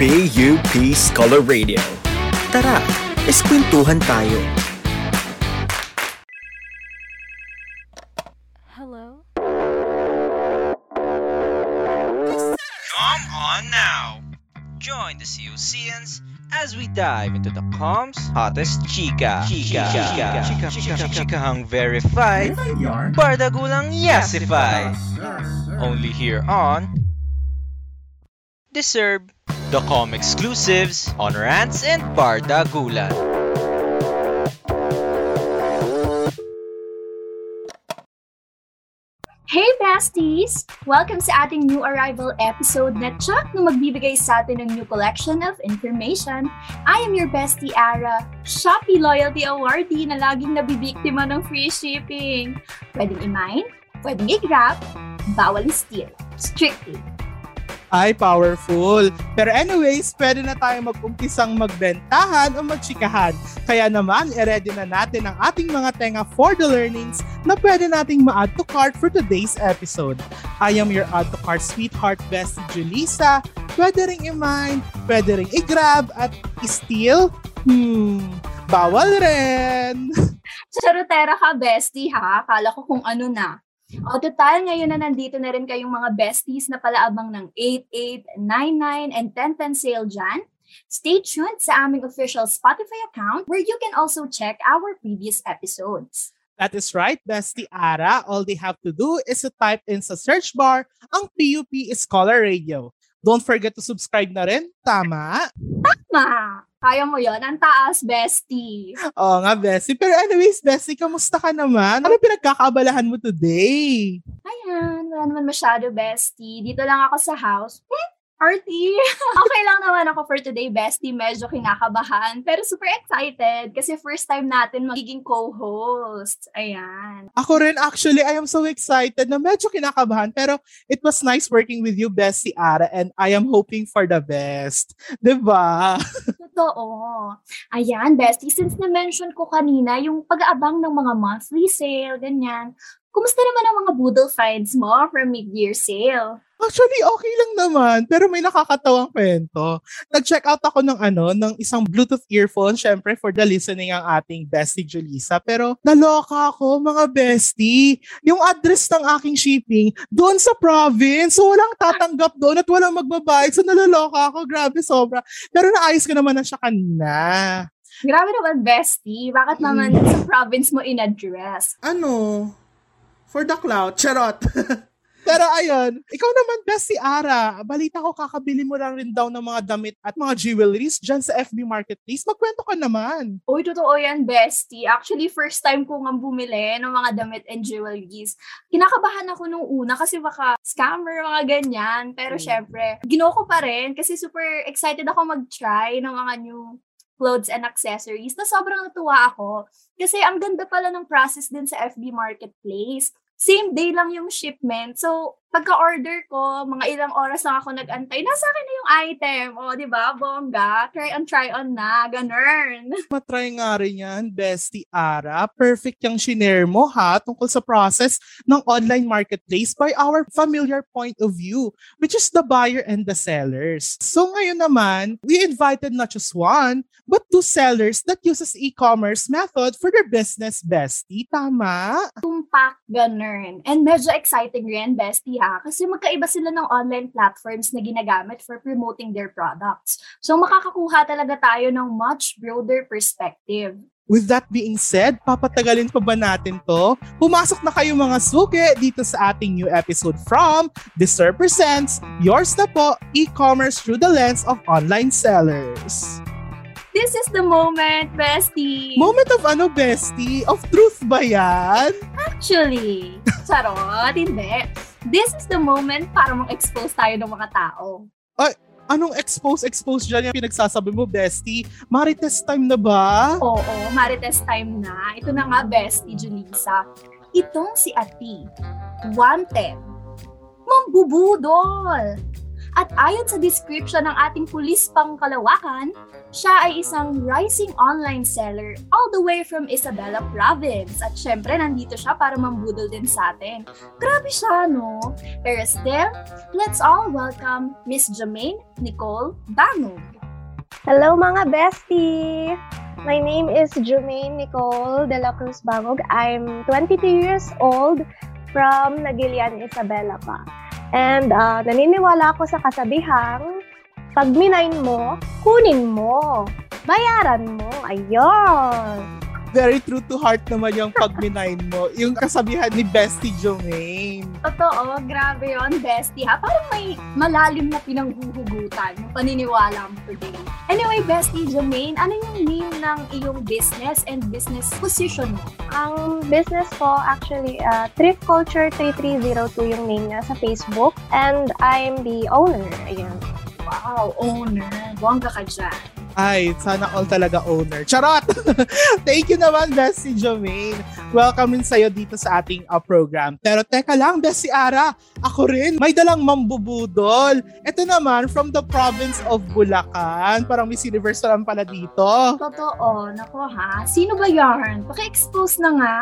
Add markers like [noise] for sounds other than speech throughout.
PUP Scholar Radio. Tara, eskwentuhan tayo. Hello? Come on now! Join the COCNs as we dive into the comms hottest chika. Chika. Chika. Chika. Chika. Chikahang verified. Bardagulang yasified. Only here on Deserve the com exclusives on Rants and Bardagulan. Hey besties! Welcome sa ating new arrival episode na tsak na magbibigay sa atin ng new collection of information. I am your bestie Ara, Shopee Loyalty Awardee na laging nabibiktima ng free shipping. Pwedeng i-mine, pwedeng i-grab, bawal i-steal. Strictly. Ay powerful. Pero anyways, pwede na tayo mag-umpisang magbentahan o magchikahan. Kaya naman, i-ready na natin ang ating mga tenga for the learnings na pwede nating ma-add to cart for today's episode. I am your add to cart sweetheart bestie Julissa. Pwede ring i-mine, pwede ring i-grab at i-steal. Hmm, bawal rin. [laughs] Charotera ka bestie ha, akala ko kung ano na. O total, ngayon na nandito na rin kayong mga besties na palaabang ng 88, 99, and 1010 sale dyan. Stay tuned sa aming official Spotify account where you can also check our previous episodes. That is right, Bestie Ara. All they have to do is to type in sa search bar ang PUP Scholar Radio. Don't forget to subscribe na rin. Tama? Ma, kaya mo yon Ang taas, bestie. Oo nga, Bestie. Pero anyways, Bestie, kamusta ka naman? Ano pinagkakaabalahan mo today? Ayan, wala naman masyado, bestie. Dito lang ako sa house. Hmm, party. [laughs] okay lang naman ako for today, bestie. Medyo kinakabahan. Pero super excited kasi first time natin magiging co-host. Ayan. Ako rin, actually, I am so excited na medyo kinakabahan. Pero it was nice working with you, Bestie Ara, and I am hoping for the best. [laughs] 'Di ba? Totoo. Ayan, bestie, since na-mention ko kanina yung pag-aabang ng mga monthly sale, ganyan. Kumusta naman ang mga boodle finds mo from mid-year sale? Actually, okay lang naman. Pero may nakakatawang kwento. Nag-check out ako ng ano, ng isang Bluetooth earphone, syempre for the listening ang ating bestie Julissa. Pero naloka ako, mga bestie. Yung address ng aking shipping, doon sa province. So walang tatanggap doon at walang magbabayad. So naloloka ako. Grabe, sobra. Pero naayos ko naman na siya kanina. Grabe naman, bestie. Bakit naman sa province mo in-address? Ano? For the clout. Charot. [laughs] Pero ayun, ikaw naman, Bestie Ara, balita ko kakabili mo lang rin daw ng mga damit at mga jewelries dyan sa FB Marketplace. Magkwento ka naman. Uy, totoo yan, bestie. Actually, first time ko nga bumili ng mga damit and jewelries. Kinakabahan ako nung una kasi baka scammer, mga ganyan. Pero Mm. syempre, ginawa ko pa rin kasi super excited ako mag-try ng mga new clothes and accessories na sobrang natuwa ako. Kasi ang ganda pala ng process din sa FB Marketplace. Same day lang yung shipment. So, pagka-order ko, mga ilang oras lang ako nag-antay, nasa akin na yung item. O, di ba? Bongga. Try on, try on na. Ganun. [laughs] Matry nga rin yan, Bestie Ara. Perfect yung shinare mo ha tungkol sa process ng online marketplace by our familiar point of view, which is the buyer and the sellers. So ngayon naman, we invited not just one, but two sellers that uses e-commerce method for their business, Bestie. Tama? tumpak, ganun. And medyo exciting rin, bestie ha, kasi magkaiba sila ng online platforms na ginagamit for promoting their products. So makakakuha talaga tayo ng much broader perspective. With that being said, papatagalin pa ba natin to? Pumasok na kayo mga suki dito sa ating new episode from Deserve Presents, yours na po, e-commerce through the lens of online sellers. This is the moment, bestie! Moment of ano, bestie? Of truth ba yan? Actually, charot, hindi. This is the moment para mag-expose tayo ng mga tao. Anong expose-expose dyan yung pinagsasabi mo, bestie? Marites time na ba? Oo, Marites time na. Ito na nga, bestie Julissa. Itong si Ati. Wanted. Mambubudol. At ayon sa description ng ating pulis pangkalawakan, siya ay isang rising online seller all the way from Isabela Province. At syempre, nandito siya para mambudol din sa atin. Grabe siya, no? Pero still, let's all welcome Miss Jermaine Nicole Bangog. Hello mga bestie! My name is Jermaine Nicole de la Cruz Bangog. I'm 22 years old from Nagilian, Isabela pa. And uh, naniniwala ako sa kasabihang pag minain mo, kunin mo. Bayaran mo. Ayun. Very true to heart naman yung pag minine mo. Yung kasabihan ni Bestie Jomaine. Totoo, grabe yon bestie ha. Parang may malalim na pinanghuhugutan yung paniniwala mo today. Anyway, bestie Jermaine, ano yung name ng iyong business and business position mo? Ang business ko actually, uh, Thrift Culture 3302 yung name niya sa Facebook. And I'm the owner. Ayun. Wow, owner. Bongga ka dyan. Ay, sana all talaga owner. Charot! [laughs] Thank you naman, Bestie Jomaine. Welcome rin sa'yo dito sa ating uh, program. Pero teka lang, Bestie Ara, ako rin, may dalang mambubudol. Ito naman, from the province of Bulacan. Parang Miss Universe naman pala dito. Totoo, nako ha. Sino ba yarn? Paki-expose na nga.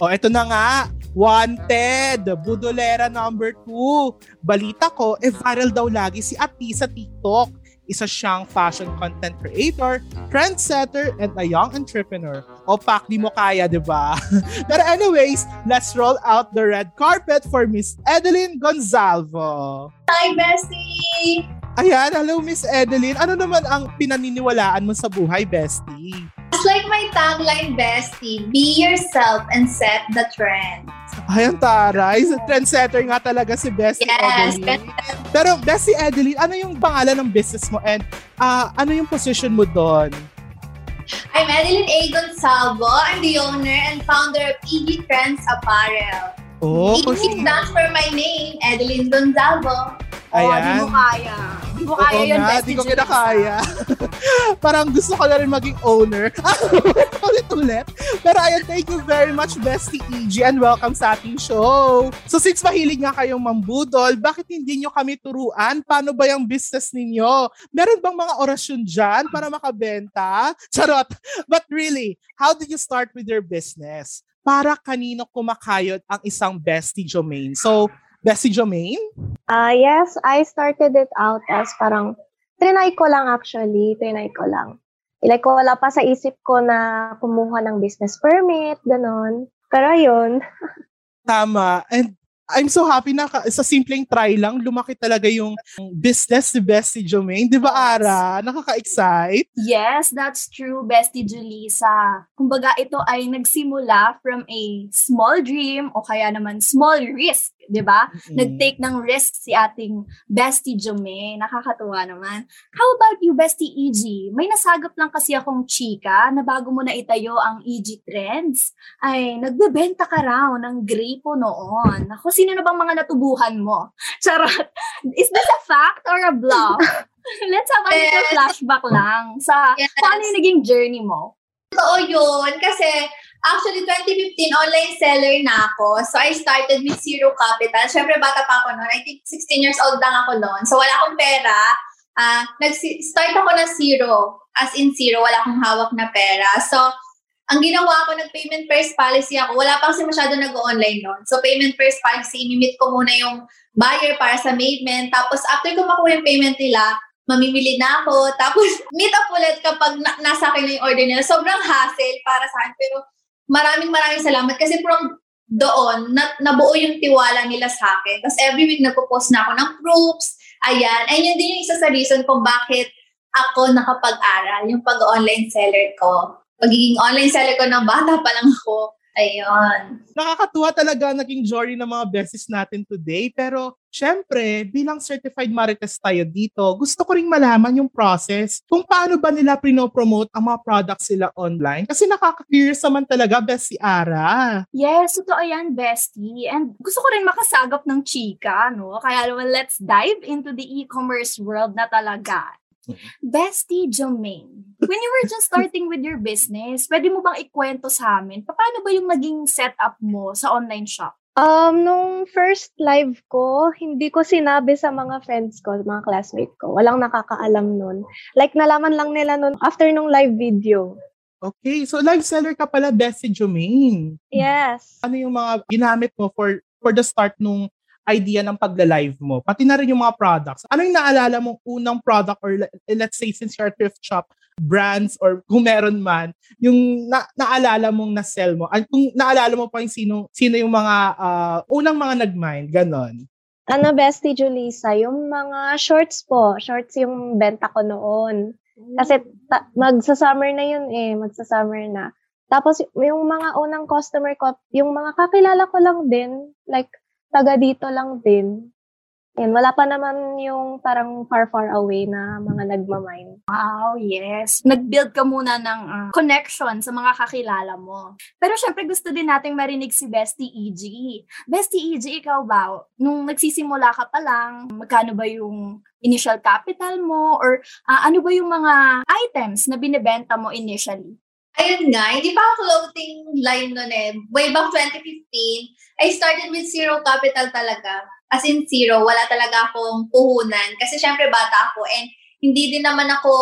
O, eto na nga. Wanted! Budolera number 2. Balita ko, eh viral daw lagi si Ati sa TikTok. Isa siyang fashion content creator, trendsetter, and a young entrepreneur. O pak, di mo kaya, di ba? [laughs] Pero anyways, let's roll out the red carpet for Miss Edeline Gonzalvo. Hi, Bestie! Ayan, hello Miss Edeline. Ano naman ang pinaniniwalaan mo sa buhay, bestie? Just like my tagline, Bestie, be yourself and set the trend. Ayan, taray. Trendsetter nga talaga si Bestie Yes, Edeline. Pero Bestie Edeline, ano yung pangalan ng business mo and ah, ano yung position mo doon? I'm Edeline A. Gonsalvo. I'm the owner and founder of EG Trends Apparel. Oh, EG stands for my name, Edeline Gonzalvo. Oh, di Ayan. mo kaya. Di mo kaya Oo yun, nga, bestie di ko kinakaya. [laughs] Parang gusto ko na rin maging owner. [laughs] Ulit-ulit. Pero ayun, thank you very much, Bestie EG, and welcome sa ating show. So since mahilig nga kayong mambudol, bakit hindi nyo kami turuan? Paano ba yung business ninyo? Meron bang mga orasyon dyan para makabenta? Charot! But really, how did you start with your business? Para kanino kumakayod ang isang Bestie Jomaine? So, Bestie Jomaine? Uh, yes, I started it out as parang, trinay ko lang actually, trinay ko lang. Like, wala pa sa isip ko na kumuha ng business permit, ganon. Pero ayun, [laughs] Tama. And I'm so happy na ka- sa simpleng try lang, lumaki talaga yung business ni Bestie Jomaine. Di ba, Ara? Nakaka-excite? Yes, that's true, Bestie Julissa. Kumbaga, ito ay nagsimula from a small dream o kaya naman small risk, di ba? Nag-take ng risk si ating Bestie Jome. Nakakatuwa naman. How about you, Bestie EG? May nasagap lang kasi akong chika na bago mo na itayo ang EG Trends, ay nagbebenta ka raw ng grapo noon. Ako, sino na bang mga natubuhan mo? [laughs] Charot. Is this a fact or a bluff? [laughs] Let's have a little Yes. flashback lang sa Yes. kung ano yung naging journey mo. Totoo yun. Kasi, actually, 2015, online seller na ako. So, I started with zero capital. Siyempre, bata pa ako noon. I think 16 years old lang ako noon. So, wala akong pera. Ah, nag-start ako na zero. As in zero, wala akong hawak na pera. So, ang ginawa ko, nag-payment first policy ako. Wala pa kasi masyado nag-online noon. So, payment first policy, imimit ko muna yung buyer para sa payment. Tapos, after ko makuha yung payment nila, mamimili na ako. Tapos, [laughs] meet up ulit kapag na- nasa akin yung order nila. Sobrang hassle para sa akin. Pero maraming maraming salamat kasi from doon, na, nabuo yung tiwala nila sa akin. Tapos every week nagpo-post na ako ng proofs. Ayan. And yun din yung isa sa reason kung bakit ako nakapag-aral, yung pag-online seller ko. Pagiging online seller ko ng bata pa lang ako. Ayun. Nakakatuwa talaga naging journey ng mga beses natin today. Pero, syempre, bilang certified marites tayo dito, gusto ko ring malaman yung process kung paano ba nila pinopromote ang mga products sila online. Kasi nakaka-curious naman talaga, best si Ara. Yes, totoo yan, bestie. And gusto ko rin makasagap ng chika, no? Kaya naman, let's dive into the e-commerce world na talaga. Bestie Jomaine, when you were just starting with your business, pwede mo bang ikwento sa amin, paano ba yung naging setup mo sa online shop? Um, nung first live ko, hindi ko sinabi sa mga friends ko, mga classmates ko. Walang nakakaalam nun. Like, nalaman lang nila nun after nung live video. Okay, so live seller ka pala, Bessie Jumaine. Yes. Ano yung mga ginamit mo for for the start nung idea ng pagla-live mo? Pati na rin yung mga products. Ano yung naalala mong unang product or le- let's say since you're thrift shop, brands or [laughs] kung meron man, yung na- naalala mong na-sell mo? At kung naalala mo pa yung sino, sino yung mga ah, unang mga nag-mind, ganon. Ano, Bestie Julissa, yung mga shorts po. Shorts yung benta ko noon. Kasi ta- magsa-summer na yun eh. Magsa-summer na. Tapos yung mga unang customer ko, yung mga kakilala ko lang din. Like, taga dito lang din. Yan, wala pa naman yung parang far, far away na mga nagmamine. Wow, yes. Nag-build ka muna ng ah, connection sa mga kakilala mo. Pero syempre gusto din nating marinig si Bestie EG. Bestie EG, ikaw ba? Nung nagsisimula ka pa lang, magkano ba yung initial capital mo? Or ah, ano ba yung mga items na binibenta mo initially? Ayun nga, hindi pa ako clothing line nun eh. Way back 2015, I started with zero capital talaga. As in zero, wala talaga akong puhunan. Kasi syempre bata ako and hindi din naman ako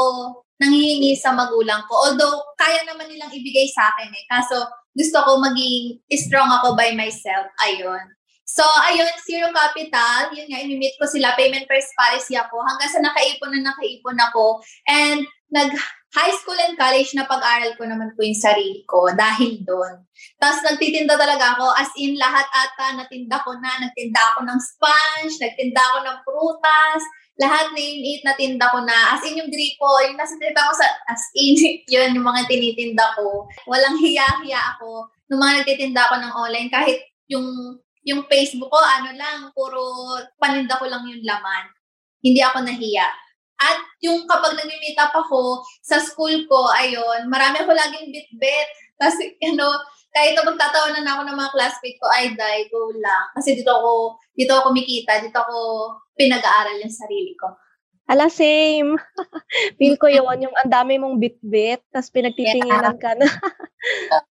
nanghihingi sa magulang ko. Although, kaya naman nilang ibigay sa akin eh. Kaso, gusto ko maging strong ako by myself. Ayun. So, ayun, zero capital. Yun nga, imimit ko sila. Payment first policy ako. Hanggang sa nakaipon na nakaipon ako. And nag high school and college na pag-aral ko naman po yung sarili ko dahil doon. Tapos nagtitinda talaga ako, as in lahat ata natinda ko na. Nagtinda ako ng sponge, nagtinda ako ng prutas, lahat na yun, eat na tinda ko na. As in yung gripo, yung nasa tinda ko sa, as in, [laughs] yun yung mga tinitinda ko. Walang hiya-hiya ako nung mga nagtitinda ako ng online. Kahit yung, yung Facebook ko, ano lang, puro paninda ko lang yung laman. Hindi ako nahiya. At yung kapag nag-meet up ako sa school ko, ayun, marami ako laging bit-bit. Tapos, [laughs] ano, kahit na magtatawanan ako ng mga classmate ko, ay, die, go lang. Kasi dito ako, dito ako kumikita, dito ako pinag-aaral yung sarili ko. Ala, same. [laughs] Feel ko yun, yung ang dami mong bit-bit, tapos pinagtitinginan ka na. [laughs]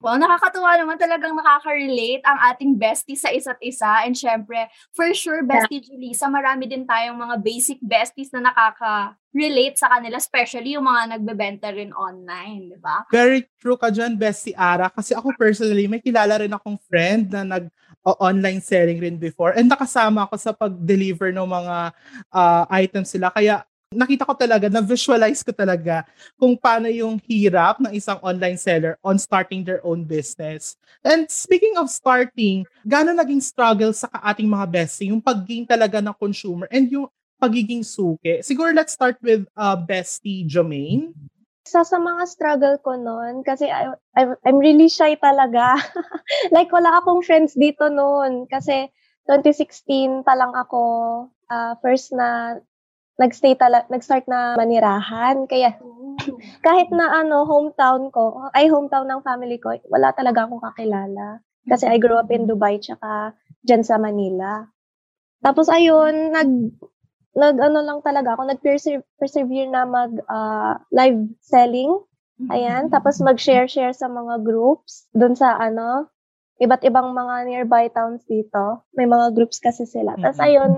Well, nakakatuwa naman talagang nakaka-relate ang ating bestie sa isa't isa. And syempre, for sure, bestie Julissa, marami din tayong mga basic besties na nakaka-relate sa kanila, especially yung mga nagbebenta rin online, di ba? Very true ka dyan, Bestie Ara. Kasi ako personally, may kilala rin akong friend na nag online selling rin before and nakasama ako sa pag-deliver ng mga ah, items sila. Kaya nakita ko talaga, na-visualize ko talaga kung paano yung hirap ng isang online seller on starting their own business. And speaking of starting, gano'n naging struggle sa ating mga bestie, yung pag-gain talaga ng consumer and yung pagiging suki. Siguro let's start with uh, Bestie Jermaine. Isa sa mga struggle ko noon, kasi I, I, I'm really shy talaga. [laughs] like, wala akong friends dito noon. Kasi 2016 pa lang ako ah, first na nagstay tala, nag-start na manirahan. Kaya [clears throat] kahit na ano, hometown ko, ay hometown ng family ko, wala talaga akong kakilala. Kasi I grew up in Dubai tsaka dyan sa Manila. Tapos ayun, nag nag ano lang talaga ako, nag persevere na mag ah, live selling. Ayan, tapos mag-share-share sa mga groups doon sa ano, iba't ibang mga nearby towns dito. May mga groups kasi sila. Tapos Mhm. ayun,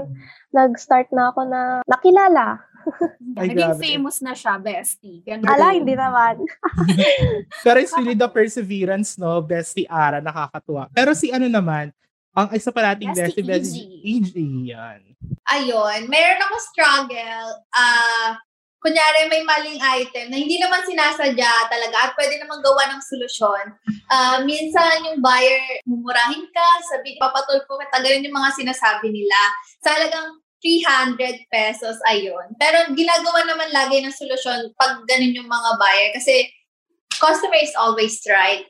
nag-start na ako na nakilala. [laughs] Ay, Naging famous na siya, bestie. Ganun. Ala, hindi naman. [laughs] Pero it's really the perseverance, no? Bestie Ara, nakakatuwa. Pero si ano naman, ang isa pa nating bestie, bestie, EG. Yan. Ayun, meron ako struggle. Ah, kunyari may maling item na hindi naman sinasadya talaga at pwede naman gawa ng solusyon. Ah, minsan yung buyer, mumurahin ka, sabi, papatulpo kita, ganun yung mga sinasabi nila. Sa halagang 300 pesos, ayun. Pero ginagawa naman lagi ng solusyon pag ganun yung mga buyer kasi customer is always right.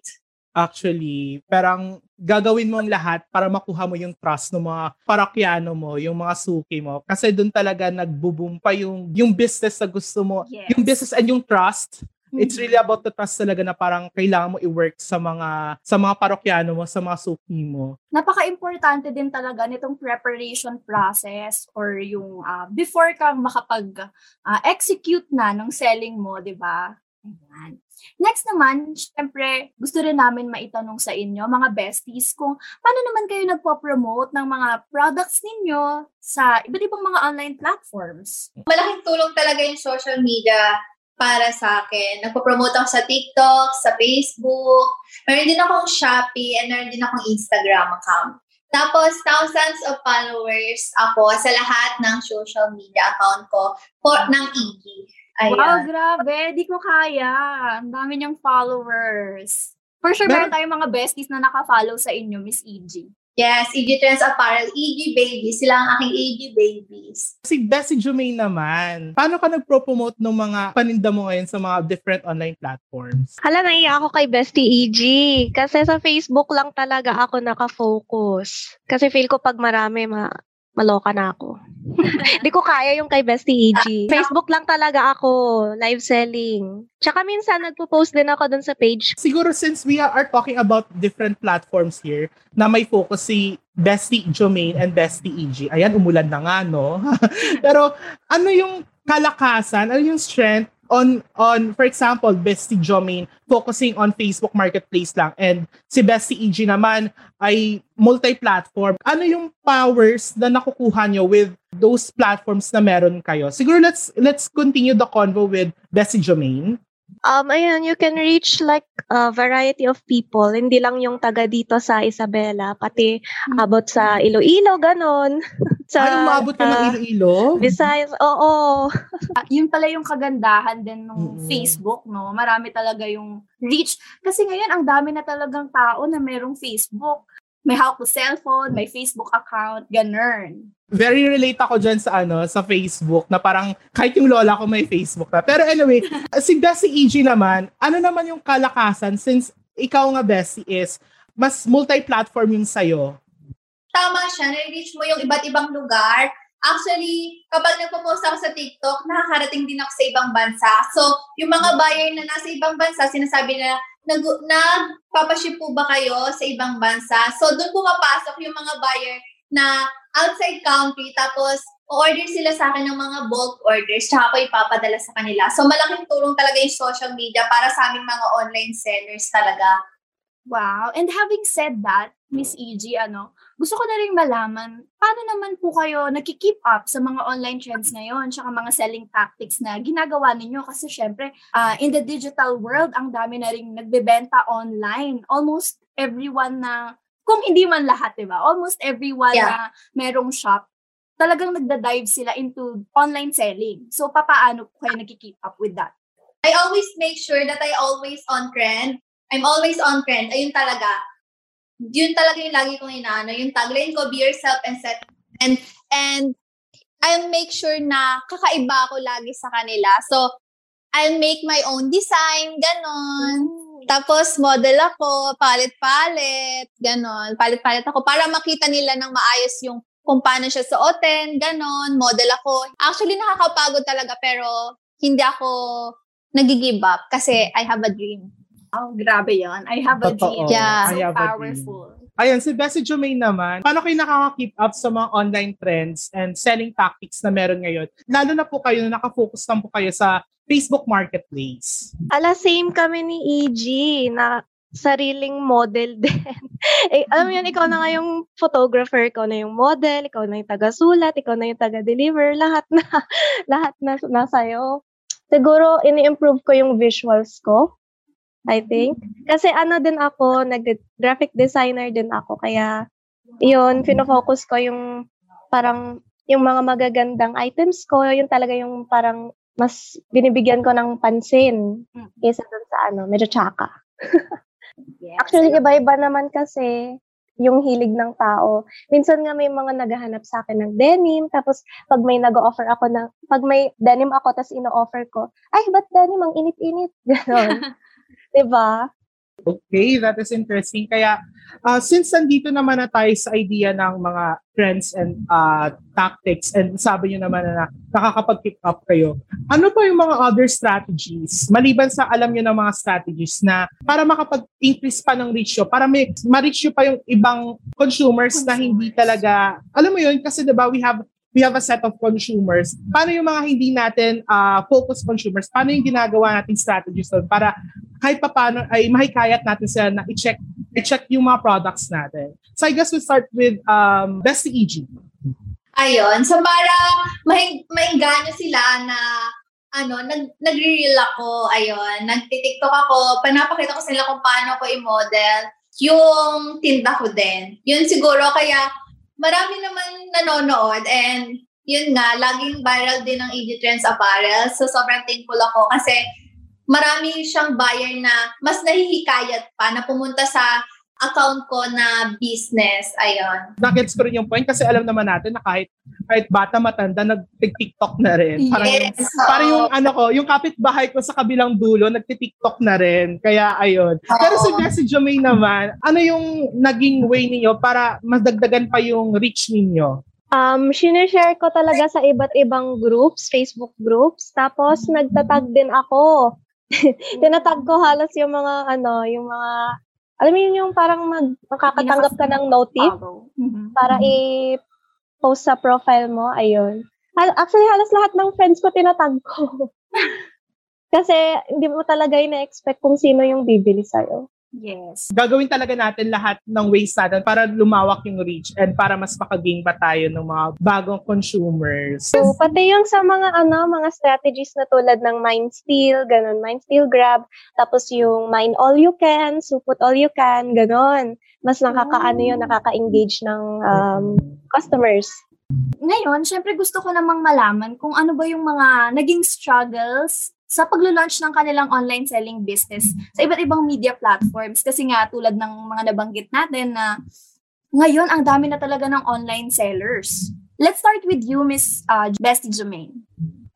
Actually, parang gagawin mo ang lahat para makuha mo yung trust ng mga parakyano mo, yung mga suki mo. Kasi doon talaga nagbo-boom pa yung, yung business na gusto mo. Yes. Yung business and yung trust. It's Mhm. really about the trust talaga na parang kailangan mo i-work sa mga sa mga parokyano mo, sa mga suki mo. napaka-importante din talaga nitong preparation process or yung ah, before kang makapag-execute na ng selling mo, di ba? Ayan. Next naman, syempre, gusto rin namin maitanong sa inyo, mga besties, kung paano naman kayo nagpo-promote ng mga products ninyo sa iba't ibang mga online platforms. Malaking tulong talaga yung social media para sa akin. Nagpo-promote ako sa TikTok, sa Facebook. Meron din akong Shopee and meron din akong Instagram account. Tapos, thousands of followers ako sa lahat ng social media account ko for, ng IG. Ayan. Wow, grabe. Di ko kaya. Ang dami niyang followers. For sure, meron tayong mga besties na naka-follow sa inyo, Miss EG. Yes, EG Trends Apparel, EG Babies. Sila ang aking EG Babies. Si Bessie Jumaine naman, paano ka nagpro-promote ng mga paninda mo ngayon sa mga different online platforms? Hala, naiya ako kay Bestie EG. Kasi sa Facebook lang talaga ako nakafocus. Kasi feel ko pag marami, ma maloka na ako. [laughs] Hindi ko kaya yung kay Bestie EG. [laughs] Facebook lang talaga ako, live selling. Tsaka minsan nagpo-post din ako dun sa page. Siguro since we are talking about different platforms here na may focus si Bestie Jomaine and Bestie EG. Ayan, umulan na nga, no? [laughs] Pero ano yung kalakasan, ano yung strength on on for example Bestie Jomaine focusing on Facebook Marketplace lang. And si Bestie EG naman ay multi-platform. Ano yung powers na nakukuha nyo with those platforms na meron kayo? Siguro let's let's continue the convo with Bestie Jomaine. Um, ayun, you can reach like a variety of people. Hindi lang yung taga dito sa Isabela, pati abot sa Iloilo, ganon. [laughs] sa, ay umabot ka ng ah, Iloilo Visayas, oo. [laughs] Ah, yun pala yung kagandahan din ng Mm-mm. Facebook, no? Marami talaga yung reach. Kasi ngayon, ang dami na talagang tao na merong Facebook. May hawak na cellphone, may Facebook account, ganun. very relate ako dyan sa ano sa Facebook na parang kahit yung lola ko may Facebook na. Pero anyway, [laughs] si Bessie EG naman, ano naman yung kalakasan since ikaw nga Bessie is mas multi-platform yung sa'yo. Tama siya, nare-reach mo yung iba't ibang lugar. Actually, kapag nagpo-post ako sa TikTok, nakakarating din ako sa ibang bansa. So, yung mga buyer na nasa ibang bansa, sinasabi na, nag, nagpapaship po ba kayo sa ibang bansa? So, doon pumapasok yung mga buyer na outside country, tapos order sila sa akin ng mga bulk orders, tsaka ko ipapadala sa kanila. So, malaking tulong talaga yung social media para sa aming mga online sellers talaga. Wow. And having said that, Miss EG, ano, gusto ko na rin malaman, paano naman po kayo nakikip up sa mga online trends ngayon, tsaka mga selling tactics na ginagawa ninyo? Kasi syempre, ah, in the digital world, ang dami na rin nagbebenta online. Almost everyone na, kung hindi man lahat, di ba? Almost everyone Yeah. na merong shop, talagang nagda-dive sila into online selling. So, papaano po kayo nakikip up with that? I always make sure that I always on trend. I'm always on trend. Ayun talaga. Yun talaga yung lagi kong inaano. Yung tagline ko, be yourself and set. And, and I'll make sure na kakaiba ako lagi sa kanila. So, I'll make my own design, ganon. Tapos, model ako, palit-palit, ganon. Palit-palit ako para makita nila ng maayos yung kung paano siya suotin, ganon. Model ako. Actually, nakakapagod talaga pero hindi ako nag-give up kasi I have a dream. Oh, grabe yon. I have a Totoo. dream. Yeah. So I have a dream. powerful. Ayun, si Bessie Jomaine naman, paano kayo nakaka-keep up sa mga online trends and selling tactics na meron ngayon? Lalo na po kayo na nakafocus lang po kayo sa Facebook Marketplace. Ala, same kami ni EG na sariling model [laughs] din. eh, alam mo yun, ikaw na nga yung photographer, ikaw na yung model, ikaw na yung taga-sulat, ikaw na yung taga-deliver, lahat na, [laughs] lahat na nasa'yo. Siguro, ini-improve ko yung visuals ko. I think. Kasi ano din ako, nag-graphic designer din ako. Kaya, yun, pinofocus ko yung parang yung mga magagandang items ko, yun talaga yung parang mas binibigyan ko ng pansin Mm. kaysa dun sa ano, medyo tsaka. Yes. Actually, iba-iba naman kasi yung hilig ng tao. Minsan nga may mga naghahanap sa akin ng denim, tapos pag may nag-offer ako ng, pag may denim ako, tapos ino-offer ko, ay, ba't denim? Ang init-init. [laughs] Ganon. Diba? Okay, that is interesting. Kaya, uh, since nandito naman na tayo sa idea ng mga trends and uh, tactics and sabi nyo naman na nakakapag-keep up kayo, ano pa yung mga other strategies, maliban sa alam nyo ng mga strategies na para makapag-increase pa ng reach nyo, para may, ma-reach nyo pa yung ibang consumers, na hindi Consumers. talaga, alam mo yun, kasi diba we have we have a set of consumers. Paano yung mga hindi natin uh, focus consumers? Paano yung ginagawa nating strategies doon para kahit pa paano ay mahikayat natin sila na i-check i-check yung mga products natin. So I guess we start with um, Bestie EG. Ayun. So para may, maingganyo sila na ano, nag, nagre-reel ako, ayun, nagtitiktok ako, panapakita ko sila kung paano ko i-model yung tinda ko din. Yun siguro, kaya marami naman nanonood and yun nga, laging viral din ng EG Trends Apparel. So, sobrang thankful ako kasi marami siyang buyer na mas nahihikayat pa na pumunta sa account ko na business. Ayun. Nuggets ko rin yung point kasi alam naman natin na kahit kahit bata matanda nag-TikTok na rin. Parang, yes. Yung, parang yung ano ko, yung kapitbahay ko sa kabilang dulo nagti-TikTok na rin. Kaya ayun. Oh. Pero si Bessie Jomaine naman, ano yung naging way niyo para madagdagan pa yung reach ninyo? Um, sinishare ko talaga sa iba't ibang groups, Facebook groups. Tapos, nagtatag din ako. [laughs] Tinatag ko halos yung mga, ano, yung mga alam mo yun yung parang mag, makakatanggap ka ng notif mm-hmm. para i-post sa profile mo, ayun. Actually, halos lahat ng friends ko tinatag ko. [laughs] Kasi hindi mo talaga ina-expect kung sino yung bibili sa'yo. Yes. Gagawin talaga natin lahat ng ways natin para lumawak yung reach and para mas makagain pa tayo ng mga bagong consumers. So, pati yung sa mga ano, mga strategies na tulad ng mind steal, ganun, mind steal grab, tapos yung mind all you can, supot all you can, ganun. Mas nakakaano yun, nakaka-engage ng um, customers. Ngayon, syempre gusto ko namang malaman kung ano ba yung mga naging struggles sa paglo-launch ng kanilang online selling business sa iba't ibang media platforms. Kasi nga, tulad ng mga nabanggit natin na ngayon, ang dami na talaga ng online sellers. Let's start with you, Miss uh, Bestie Jermaine.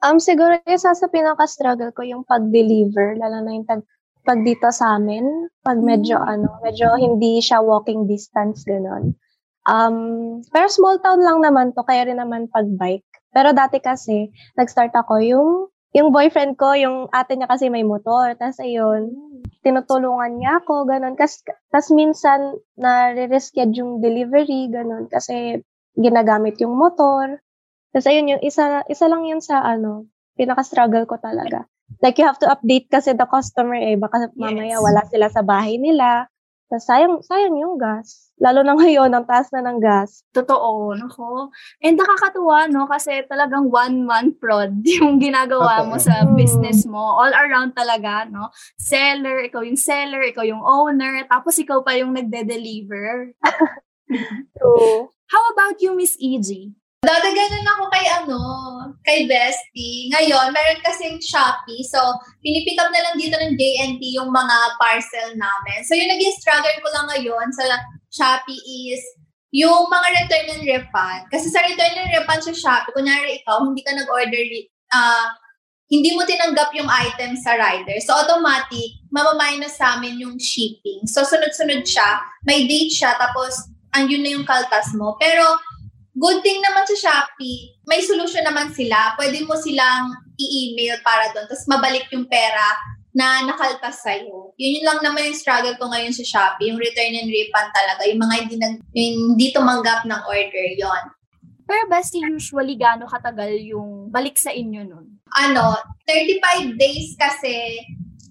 Um, siguro isa sa pinaka-struggle ko yung pag-deliver, lalo na yung tag, pag dito sa amin, pag medyo mm. ano, medyo hindi siya walking distance, gano'n. Um, pero small town lang naman to, kaya rin naman pag bike. Pero dati kasi, nag-start ako yung yung boyfriend ko, yung ate niya kasi may motor. Tapos ayun, tinutulungan niya ako, ganun. Tapos minsan, na-reschedule yung delivery, ganun. Kasi ginagamit yung motor. Tapos ayun, yung isa, isa lang yun sa ano, pinaka-struggle ko talaga. Like, you have to update kasi the customer eh. Baka mamaya yes. wala sila sa bahay nila. Tapos sayang, sayang yung gas. Lalo na ngayon, ang taas na ng gas. Totoo, nako. And nakakatuwa, no? Kasi talagang one-man prod [laughs] yung ginagawa mo sa business mo. All around talaga, no? Seller, ikaw yung seller, ikaw yung owner, tapos ikaw pa yung nagde-deliver. [laughs] True. How about you, Miss EG? Dati ganun ako kay ano, kay Bestie. Ngayon, meron kasing Shopee. So, pinipick up na lang dito ng JNT yung mga parcel namin. So, yung naging struggle ko lang ngayon sa Shopee is yung mga return and refund. Kasi sa return and refund sa Shopee, kunyari ikaw, hindi ka nag-order, uh, hindi mo tinanggap yung item sa rider. So, automatic, mamaminus sa amin yung shipping. So, sunod-sunod siya. May date siya, tapos, ang yun na yung kaltas mo. Pero, Good thing naman sa Shopee, may solution naman sila. Pwede mo silang i-email para doon. Tapos mabalik yung pera na nakaltas sa'yo. Yun yun lang naman yung struggle ko ngayon sa Shopee. Yung return and refund talaga. Yung mga hindi, nag, yung hindi tumanggap ng order, yon Pero best usually gaano katagal yung balik sa inyo nun? Ano, 35 days kasi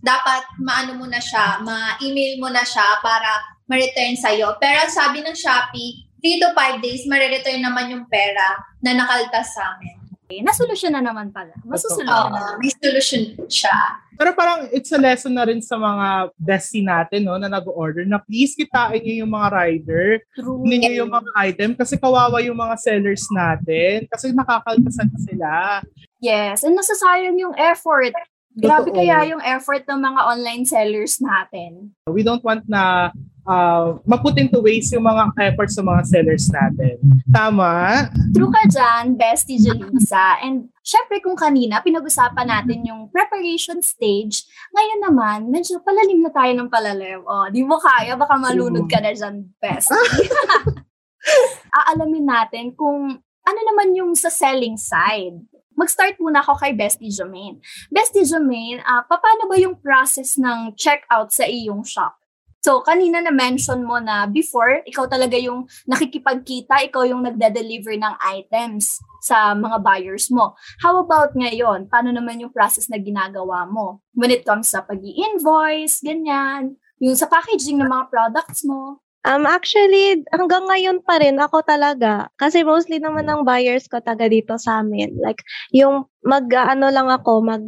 dapat maano mo na siya, ma-email mo na siya para ma-return sa'yo. Pero sabi ng Shopee, 3 to 5 days, marereturn naman yung pera na nakaltas sa amin. Okay, nasolusyon na naman pala. Masusolusyon na. may solution siya. Pero parang it's a lesson na rin sa mga bestie natin no, na nag-order na please kitain niyo yung mga rider, True. niyo yung mga item kasi kawawa yung mga sellers natin kasi nakakaltasan sila. Yes, and nasasayang yung effort. Grabe kaya yung effort ng mga online sellers natin. We don't want na uh, ma-put into waste yung mga efforts sa mga sellers natin. Tama? True ka dyan, Bestie Jelisa. And syempre kung kanina, pinag-usapan natin yung preparation stage, ngayon naman, medyo palalim na tayo ng palalim. O, oh, di mo kaya, baka malunod ka na dyan, Bestie. [laughs] Aalamin natin kung ano naman yung sa selling side mag-start muna ako kay Bestie Jermaine. Bestie Jermaine, uh, paano ba yung process ng checkout sa iyong shop? So, kanina na-mention mo na before, ikaw talaga yung nakikipagkita, ikaw yung nagde-deliver ng items sa mga buyers mo. How about ngayon? Paano naman yung process na ginagawa mo? When it comes sa pag invoice ganyan, yung sa packaging ng mga products mo? Um, actually, hanggang ngayon pa rin ako talaga. Kasi mostly naman ng buyers ko taga dito sa amin. Like, yung mag, ano lang ako, mag,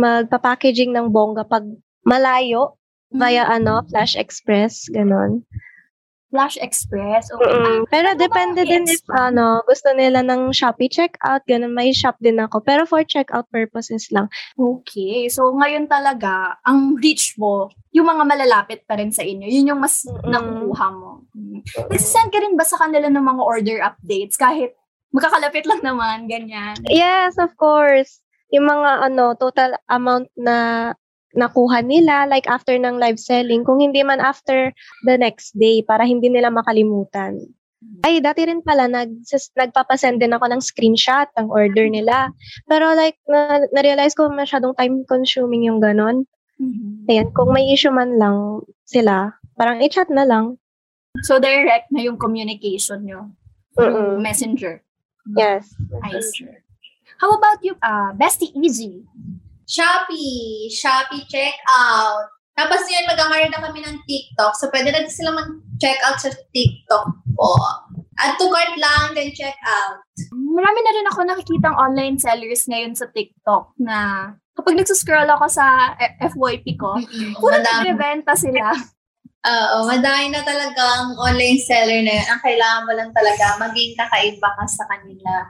magpa-packaging ng bongga pag malayo, via ano, Flash Express, ganun. Flash Express. Okay. Mm-mm. Pero Ano depende din if ano, gusto nila ng Shopee checkout, ganun, may shop din ako. Pero for checkout purposes lang. Okay. So, ngayon talaga, ang reach mo, yung mga malalapit pa rin sa inyo, yun yung mas Mm-mm. nakukuha mo. Mm. Nagsisend ka rin ba sa kanila ng mga order updates kahit magkakalapit lang naman, ganyan? Yes, of course. Yung mga ano, total amount na nakuha nila, like after ng live selling, kung hindi man after the next day, para hindi nila makalimutan. Ay, dati rin pala, nag, nagpapasend din ako ng screenshot ng order nila. Pero like, na, na-realize ko masyadong time-consuming yung ganon. Mhm. Ayan, kung may issue man lang sila, parang i-chat na lang. So, direct na yung communication nyo through Mm-mm. messenger. Yes. I see. How about you, uh, Bestie Easy? Shopee, Shopee checkout. Tapos yun, mag-hire na kami ng TikTok. So, pwede na sila mag-checkout sa TikTok po. Add to cart lang, then checkout. Marami na rin ako nakikitang online sellers ngayon sa TikTok na kapag nagsuscroll ako sa FYP ko, puro Madami. nagbebenta sila. [laughs] Oo, madami na talagang online seller na yun. Ang kailangan mo lang talaga, maging kakaiba ka sa kanila.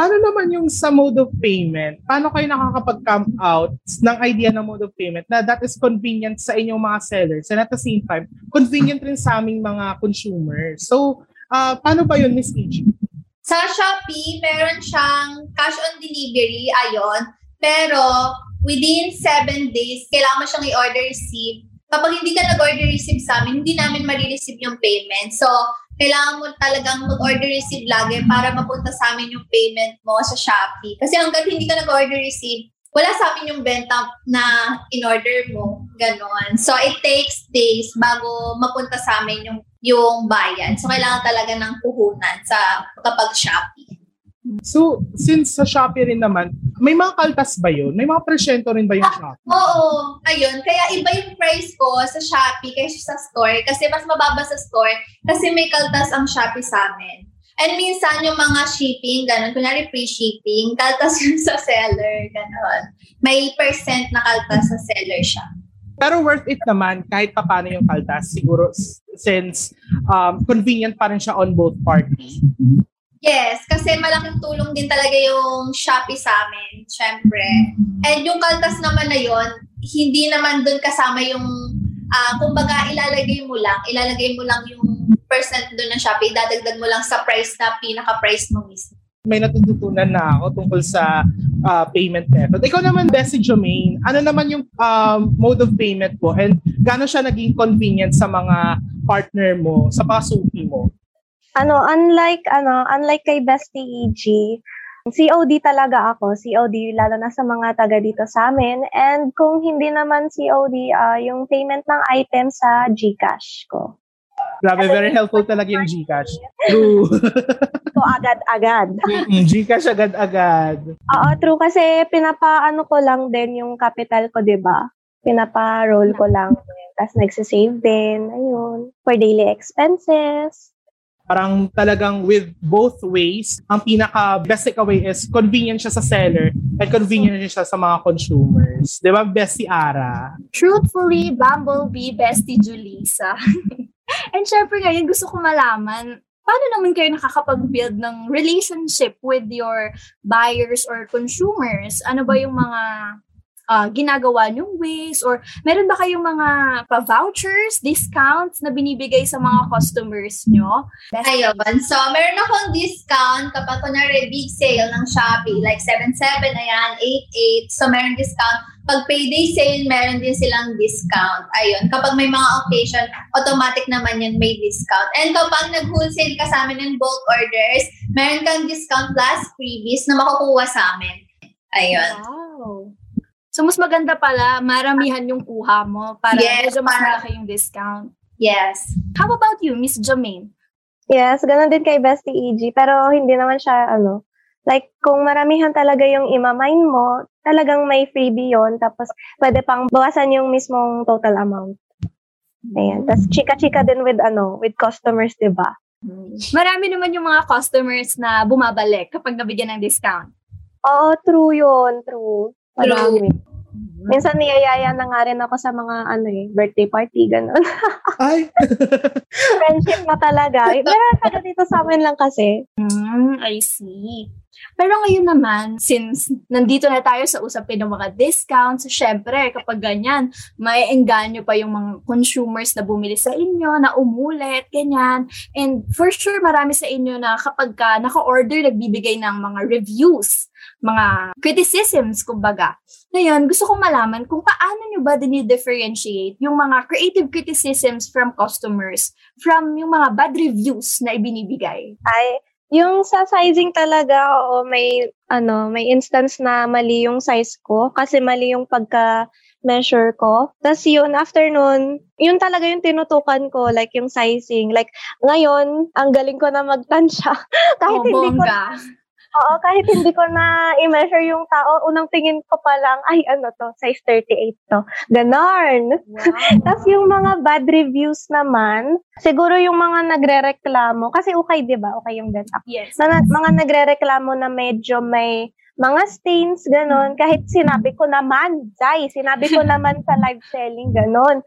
Paano naman yung sa mode of payment? Paano kayo nakakapag-come out ng idea ng mode of payment na that is convenient sa inyong mga sellers and at the same time, convenient rin sa aming mga consumers. So, ah, paano ba yun, Miss EG? Sa Shopee, meron siyang cash on delivery, ayon. Pero, within 7 days, kailangan mo siyang i-order receive. Kapag hindi ka nag-order receive sa amin, hindi namin marireceive yung payment. So, kailangan mo talagang mag-order receive lagi para mapunta sa amin yung payment mo sa Shopee. Kasi hanggang hindi ka nag-order receive, wala sa amin yung benta na in-order mo. Ganon. So, it takes days bago mapunta sa amin yung, yung bayad. So, kailangan talaga ng puhunan sa kapag Shopee. So, since sa Shopee rin naman, may mga kaltas ba yun? May mga presyento rin ba yung Shopee? Oo, ayun. Kaya iba yung price ko sa Shopee kaysa sa store. Kasi mas mababa sa store kasi may kaltas ang Shopee sa amin. And minsan yung mga shipping, ganun, kunyari free shipping, kaltas [laughs] yun sa seller, ganun. May percent na kaltas sa seller siya. Pero worth it naman kahit pa paano yung kaltas siguro since um, convenient pa rin siya on both parties. Yes, kasi malaking tulong din talaga yung Shopee sa amin, syempre. And yung kaltas naman na yon, hindi naman doon kasama yung, ah kumbaga ilalagay mo lang, ilalagay mo lang yung percent doon ng Shopee, dadagdag mo lang sa price na pinaka-price mo mismo. May natututunan na ako tungkol sa uh, payment method. Ikaw naman, Bessie Jomaine, ano naman yung um, mode of payment mo and gaano siya naging convenient sa mga partner mo, sa pasuki mo? Ano, unlike, ano, unlike kay Bestie EG, COD talaga ako. COD, lalo na sa mga taga dito sa amin. And kung hindi naman COD, ah, yung payment ng item sa GCash ko. Grabe, very helpful talaga yung Gcash. True. [laughs] So, agad-agad. Gcash agad-agad. Oo, true. Kasi pinapaano ko lang din yung capital ko, di ba? Pinapa-roll ko lang. Tapos nagsisave din. Ayun. For daily expenses. Parang talagang with both ways, ang pinaka best takeaway is convenient siya sa seller and convenient siya sa mga consumers. Di ba, Bessie Ara? Truthfully, Bumblebee, Bestie Julissa. [laughs] And syempre ngayon, gusto ko malaman, paano naman kayo nakakapag-build ng relationship with your buyers or consumers? Ano ba yung mga ah, ginagawa nyong ways? Or meron ba kayong mga pa-vouchers, discounts na binibigay sa mga customers nyo? Best- Ayun. So, meron akong discount kapag kunwari big sale ng Shopee, like 7.7, ayan, 8.8. So, meron discount. Pag payday sale, meron din silang discount. Ayun. Kapag may mga occasion, automatic naman yun may discount. And kapag nag-wholesale ka sa amin ng bulk orders, meron kang discount plus freebies na makukuha sa amin. Ayun. Wow. So, mas maganda pala, maramihan yung kuha mo para Yes, medyo mas malaki yung discount. Yes. How about you, Miss Jermaine? Yes, ganun din kay Bestie EG. Pero hindi naman siya, ano, like, kung maramihan talaga yung imamine mo, talagang may freebie yon Tapos, pwede pang bawasan yung mismong total amount. Ayan. Tapos, chika-chika din with, ano, with customers, di ba? Marami naman yung mga customers na bumabalik kapag nabigyan ng discount. Oo, true yun. True. Marami. Minsan niyayaya na nga rin ako sa mga, ano eh, birthday party, ganun. [laughs] Ay, [laughs] Friendship na talaga. Meron ka na dito sa amin lang kasi. Hmm, I see. Pero ngayon naman, since nandito na tayo sa usapin ng mga discounts, syempre, kapag ganyan, may engganyo pa yung mga consumers na bumili sa inyo, na umulit, ganyan. And for sure, marami sa inyo na kapag ka naka-order, nagbibigay ng mga reviews, mga criticisms, kumbaga. Ngayon, gusto kong malaman kung paano nyo ba dinidifferentiate yung mga creative criticisms from customers from yung mga bad reviews na ibinibigay. Ay, yung sa sizing talaga, oo, may, ano, may instance na mali yung size ko kasi mali yung pagka measure ko. Tapos yun, after nun, yun talaga yung tinutukan ko, like yung sizing. Like, ngayon, ang galing ko na magtansya. [laughs] kahit Oh, hindi ko. Oo, kahit hindi ko na i-measure yung tao, unang tingin ko pa lang, ay ano to, size 38 to. Ganon. [laughs] Tapos yung mga bad reviews naman, siguro yung mga nagre-reklamo, kasi okay, di ba? Okay yung benta. Yes. Na, mga nagre-reklamo na medyo may mga stains, ganon. Kahit sinabi ko naman, Jai, sinabi ko [laughs] naman sa live selling, ganon.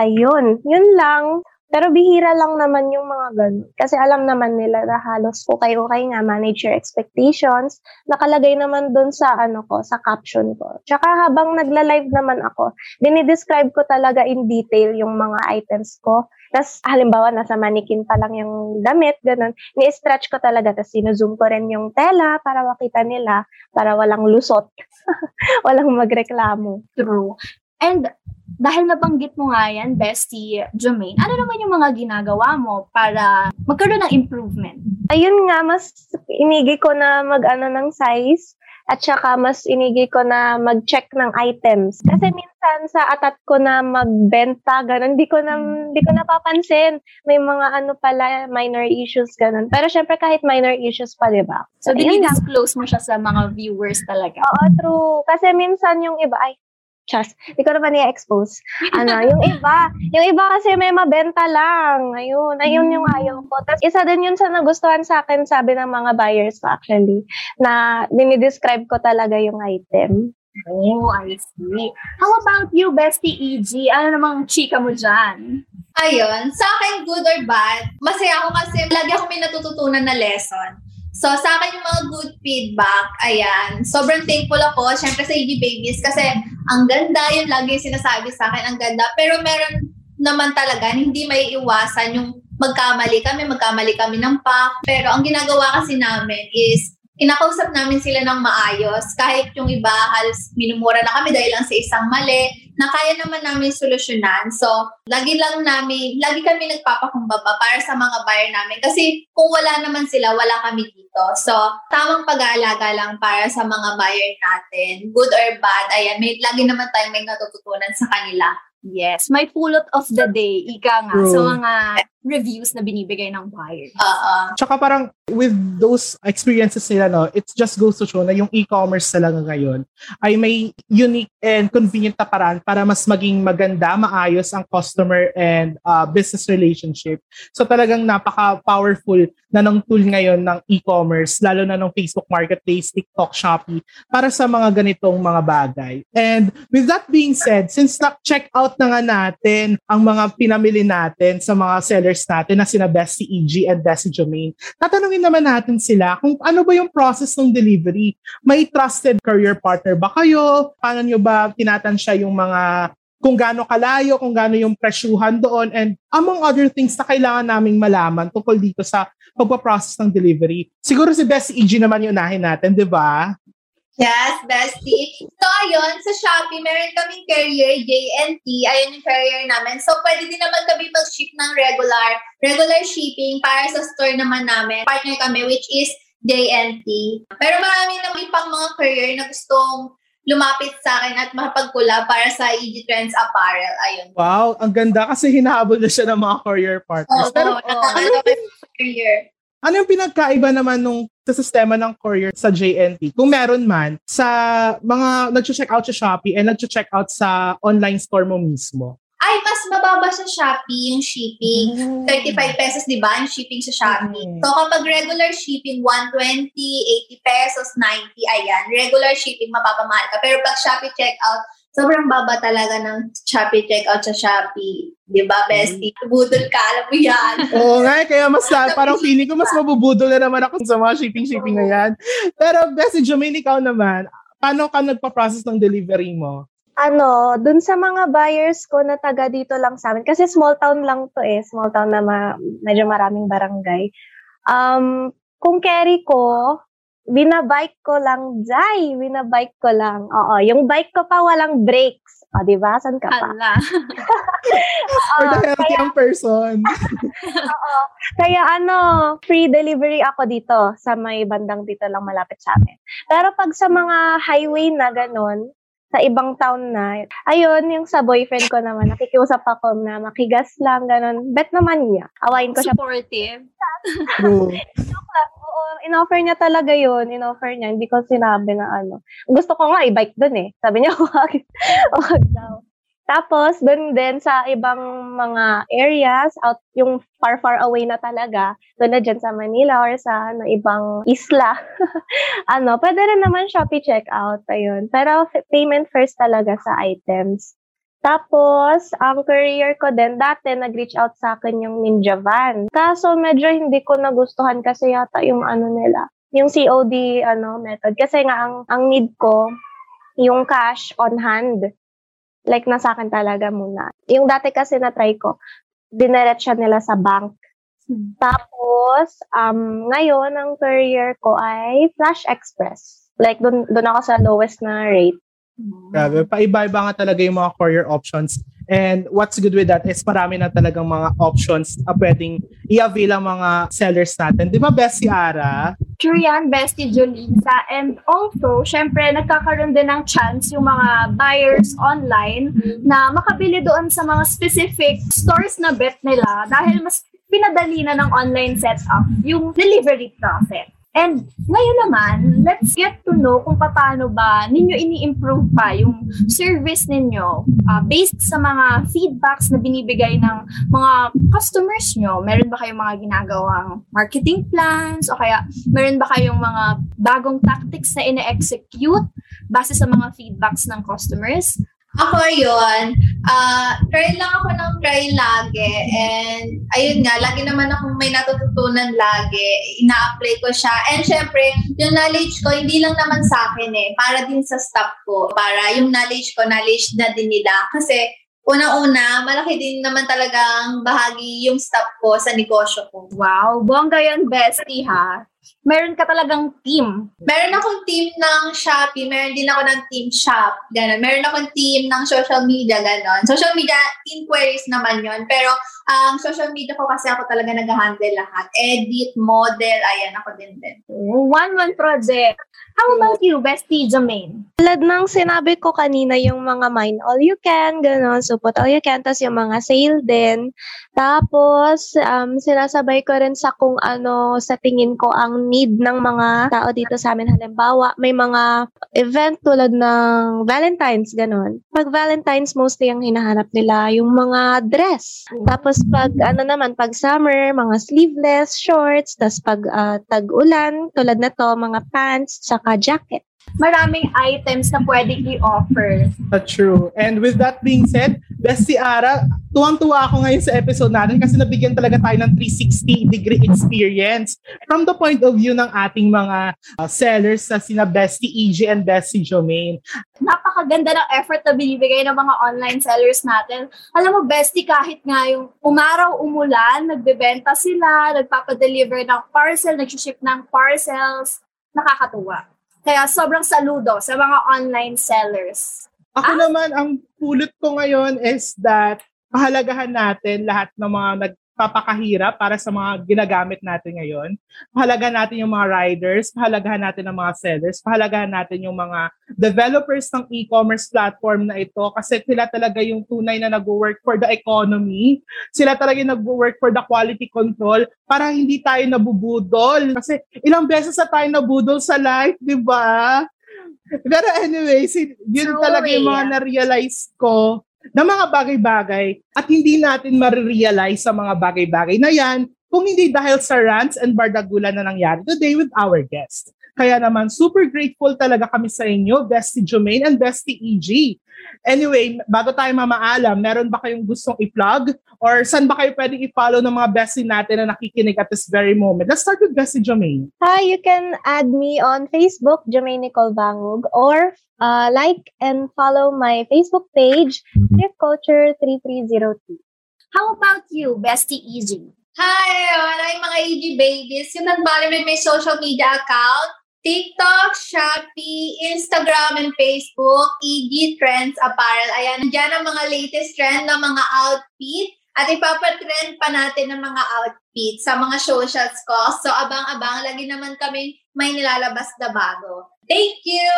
Ayun, yun lang. Pero bihira lang naman yung mga ganun. Kasi alam naman nila na halos okay-okay nga, manage your expectations. Nakalagay naman dun sa ano ko, sa caption ko. Tsaka habang nagla-live naman ako, dinidescribe ko talaga in detail yung mga items ko. Tapos, halimbawa, nasa manikin pa lang yung damit, ganun. Ni-stretch ko talaga, tapos sinuzoom ko rin yung tela para makita nila, para walang lusot. [laughs] walang magreklamo. True. And dahil nabanggit mo nga yan, Bestie Jermaine, ano naman yung mga ginagawa mo para magkaroon ng improvement? Ayun nga, mas inigi ko na mag-ano ng size at saka mas inigi ko na mag-check ng items. Kasi minsan sa atat ko na magbenta, ganun, di ko na, di ko napapansin. May mga ano pala, minor issues, ganun. Pero syempre kahit minor issues pa, di ba? So, Ayun lang. dinidisclose mo siya sa mga viewers talaga. Oo, true. Kasi minsan yung iba, ay, Chas, di ko naman i-expose. Ano, [laughs] yung iba, yung iba kasi may mabenta lang. Ayun, ayun yung ayaw ko. Tapos isa din yun sa nagustuhan sa akin, sabi ng mga buyers ko actually, na dinidescribe ko talaga yung item. Oh, I see. How about you, Bestie EG? Ano namang chika mo dyan? Ayun, sa akin, good or bad, masaya ako kasi lagi ako may natututunan na lesson. So, sa akin yung mga good feedback, ayan, sobrang thankful ako, syempre sa EG Babies, kasi ang ganda, yun lagi yung sinasabi sa akin, ang ganda. Pero meron naman talaga, hindi may iwasan yung magkamali kami, magkamali kami ng pack. Pero ang ginagawa kasi namin is, kinakausap namin sila ng maayos. Kahit yung iba, halos minumura na kami dahil lang sa isang mali, na kaya naman namin solusyonan. So, lagi lang namin, lagi kami nagpapakumbaba para sa mga buyer namin. Kasi kung wala naman sila, wala kami dito. So, tamang pag-aalaga lang para sa mga buyer natin. Good or bad, ayan, may, lagi naman tayong may natututunan sa kanila. Yes, may pulot of the day, ika nga, True. sa mga reviews na binibigay ng buyer. Oo. Tsaka parang with those experiences nila, no, it just goes to show na yung e-commerce talaga ngayon ay may unique and convenient na paraan para mas maging maganda, maayos ang customer and uh, business relationship. So talagang napaka-powerful na ng tool ngayon ng e-commerce, lalo na ng Facebook Marketplace, TikTok, Shopee, para sa mga ganitong mga bagay. And with that being said, since na-check out na nga natin ang mga pinamili natin sa mga sellers natin na sina Bestie EG and Bestie Jermaine, tatanungin naman natin sila kung ano ba yung process ng delivery. May trusted career partner ba kayo? Paano nyo ba tinatansya yung mga kung gaano kalayo, kung gaano yung presyuhan doon, and among other things na kailangan naming malaman tungkol dito sa pagpaprocess ng delivery. Siguro si Bestie EG naman yung unahin natin, di ba? Yes, bestie. So, ayun, sa Shopee, meron kaming carrier, JNT. Ayun yung carrier namin. So, pwede din naman kami mag-ship ng regular, regular shipping para sa store naman namin. Partner kami, which is JNT. Pero marami naman pang mga carrier na gustong lumapit sa akin at makapagkula para sa EG Trends Apparel. Ayun. Wow, ang ganda kasi hinahabol na siya ng mga courier partners. Oo, Pero oo, ano career. ano yung pinagkaiba naman nung sa sistema ng courier sa JNT? Kung meron man, sa mga nag-check out sa Shopee and nag-check out sa online store mo mismo. Ay, mas mababa sa Shopee yung shipping. 35 pesos, di ba? Yung shipping sa Shopee. Mm. So, kapag regular shipping, 120, 80 pesos, 90, ayan. Regular shipping, mapapamahal ka. Pero pag Shopee checkout, sobrang baba talaga ng Shopee checkout sa Shopee. Di ba, bestie? Budol ka, alam mo yan. [laughs] Oo nga, eh, kaya mas parang feeling ko mas mabubudol na naman ako sa mga shipping-shipping na yan. Pero Bessie Jermaine, ikaw naman, paano ka nagpa-process ng delivery mo? ano, dun sa mga buyers ko na taga dito lang sa amin, kasi small town lang to eh, small town na ma- medyo maraming barangay. Um, kung carry ko, binabike ko lang, Jai, binabike ko lang. Oo, yung bike ko pa walang brakes. O, di ba? San ka pa? Ala. For [laughs] the healthy ang person. [laughs] Oo. Kaya ano, free delivery ako dito sa may bandang dito lang malapit sa amin. Pero pag sa mga highway na ganun, sa ibang town na, ayun, yung sa boyfriend ko naman, nakikiusap ako na makigas lang, ganun. Bet naman niya. Awayin ko siya. Supportive. [laughs] Oo, in-offer niya talaga yun. In-offer niya. Hindi ko sinabi na ano. Gusto ko nga i-bike dun eh. Sabi niya, [laughs] wag. wag daw. Tapos, dun din sa ibang mga areas, out yung far, far away na talaga, doon na dyan sa Manila or sa ano, ibang isla. [laughs] ano, pwede rin naman Shopee checkout. Ayun. Pero payment first talaga sa items. Tapos, ang career ko din, dati nag-reach out sa akin yung Ninja Van. Kaso medyo hindi ko nagustuhan kasi yata yung ano nila, yung COD ano method. Kasi nga ang, ang need ko, yung cash on hand. Like, nasa akin talaga muna. Yung dati kasi na-try ko, dineret siya nila sa bank. Tapos, um, ngayon, ang career ko ay Flash Express. Like, dun, dun ako sa lowest na rate. Grabe, paiba-iba nga talaga yung mga courier options. And what's good with that is marami na talagang mga options na pwedeng i-avail ang mga sellers natin. Di ba, best si Ara? True yan, Bestie Jolisa. And also, syempre, nagkakaroon din ng chance yung mga buyers online na makabili doon sa mga specific stores na bet nila dahil mas pinadali na ng online setup yung delivery process. And ngayon naman, let's get to know kung paano ba ninyo ini-improve pa yung service ninyo ah, based sa mga feedbacks na binibigay ng mga customers nyo. Meron ba kayong mga ginagawang marketing plans o kaya meron ba kayong mga bagong tactics na ine-execute base sa mga feedbacks ng customers? Ako yun, ah try lang ako ng try lagi. And ayun nga, lagi naman akong may natututunan lagi. Ina-apply ko siya. And syempre, yung knowledge ko, hindi lang naman sa akin eh. Para din sa staff ko. Para yung knowledge ko, knowledge na din nila. Kasi una-una, malaki din naman talagang bahagi yung staff ko sa negosyo ko. Wow, bongga yan, bestie ha. Meron ka talagang team. Meron akong team ng Shopee, meron din ako ng team shop, gano'n. Meron akong team ng social media, gano'n. Social media inquiries naman yon Pero ang social media ko kasi ako talaga nag-handle lahat. Edit, model, ayan ako din din. One-one project. How about you, bestie Jermaine? Tulad ng sinabi ko kanina, yung mga mine all you can, gano'n, support all you can, tapos yung mga sale din. Tapos, um, sinasabay ko rin sa kung ano sa tingin ko ang need ng mga tao dito sa amin. Halimbawa, may mga event tulad ng Valentine's, gano'n. Pag Valentine's, mostly ang hinahanap nila yung mga dress. Tapos pag ano naman, pag summer, mga sleeveless, shorts, tapos pag ah, tag-ulan, tulad na to, mga pants, tsaka jacket. Maraming items na pwedeng i-offer. That's true. And with that being said, best si Ara, tuwang-tuwa ako ngayon sa episode natin kasi nabigyan talaga tayo ng 360-degree experience from the point of view ng ating mga uh, sellers sa sina Bestie EJ and Bestie Jomaine. Napakaganda ng effort na binibigay ng mga online sellers natin. Alam mo, bestie, kahit nga yung umaraw, umulan, nagbebenta sila, nagpapadeliver ng parcel, nag-ship ng parcels, nakakatuwa. Kaya sobrang saludo sa mga online sellers. Ako naman, ang pulot ko ngayon is that pahalagahan natin lahat ng mga nag nagpapakahirap para sa mga ginagamit natin ngayon. Pahalagahan natin yung mga riders, pahalagahan natin ang mga sellers, pahalagahan natin yung mga developers ng e-commerce platform na ito kasi sila talaga yung tunay na nag-work for the economy. Sila talaga yung nag-work for the quality control para hindi tayo nabubudol. Kasi ilang beses na tayo nabudol sa life, di ba? Pero anyway, yun talaga yung mga yeah. na-realize ko na mga bagay-bagay at hindi natin marirealize sa mga bagay-bagay na yan kung hindi dahil sa rants and bardagulan na nangyari today with our guest. Kaya naman, super grateful talaga kami sa inyo, Bestie Jumaine and Bestie EG. Anyway, bago tayo mamaalam, meron ba kayong gustong i-plug? Or saan ba kayo pwedeng i-follow ng mga bestie natin na nakikinig at this very moment? Let's start with Bestie Jumaine. Hi, you can add me on Facebook, Jermaine Nicole Bangog, or uh, like and follow my Facebook page, Thrift Culture 3302. How about you, Bestie Easy? Hi, everyone. I'm mga AG Babies. Yung nagbali may may social media account. TikTok, Shopee, Instagram, and Facebook, EG Trends Apparel. Ayan, dyan ang mga latest trend ng mga outfit. At ipapatrend pa natin ng mga outfit sa mga socials ko. So, abang-abang, lagi naman kami may nilalabas na bago. Thank you!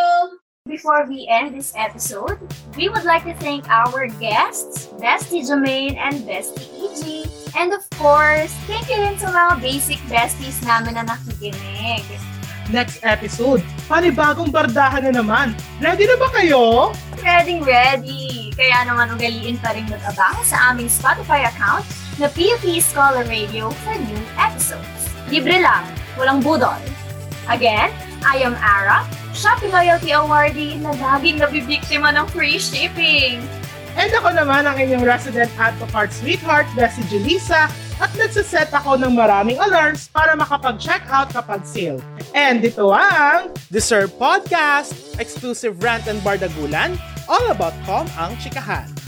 Before we end this episode, we would like to thank our guests, Bestie Jermaine and Bestie EG. And of course, thank you rin sa mga basic besties namin na nakikinig. Next episode, panibagong bardahan na naman. Ready na ba kayo? Ready, ready! Kaya naman ugaliin pa rin mag-abang sa aming Spotify account na PUP Scholar Radio for new episodes. Libre lang, walang budol. Again, I am Ara, Shopee Loyalty Awardee na laging nabibiktima ng free shipping. And ako naman ang inyong resident add to cart sweetheart, Bessie Julissa, at nagsaset ako ng maraming alarms para makapag-check out kapag sale. And ito ang Deserve Podcast, exclusive rant and bardagulan, all about com ang chikahan.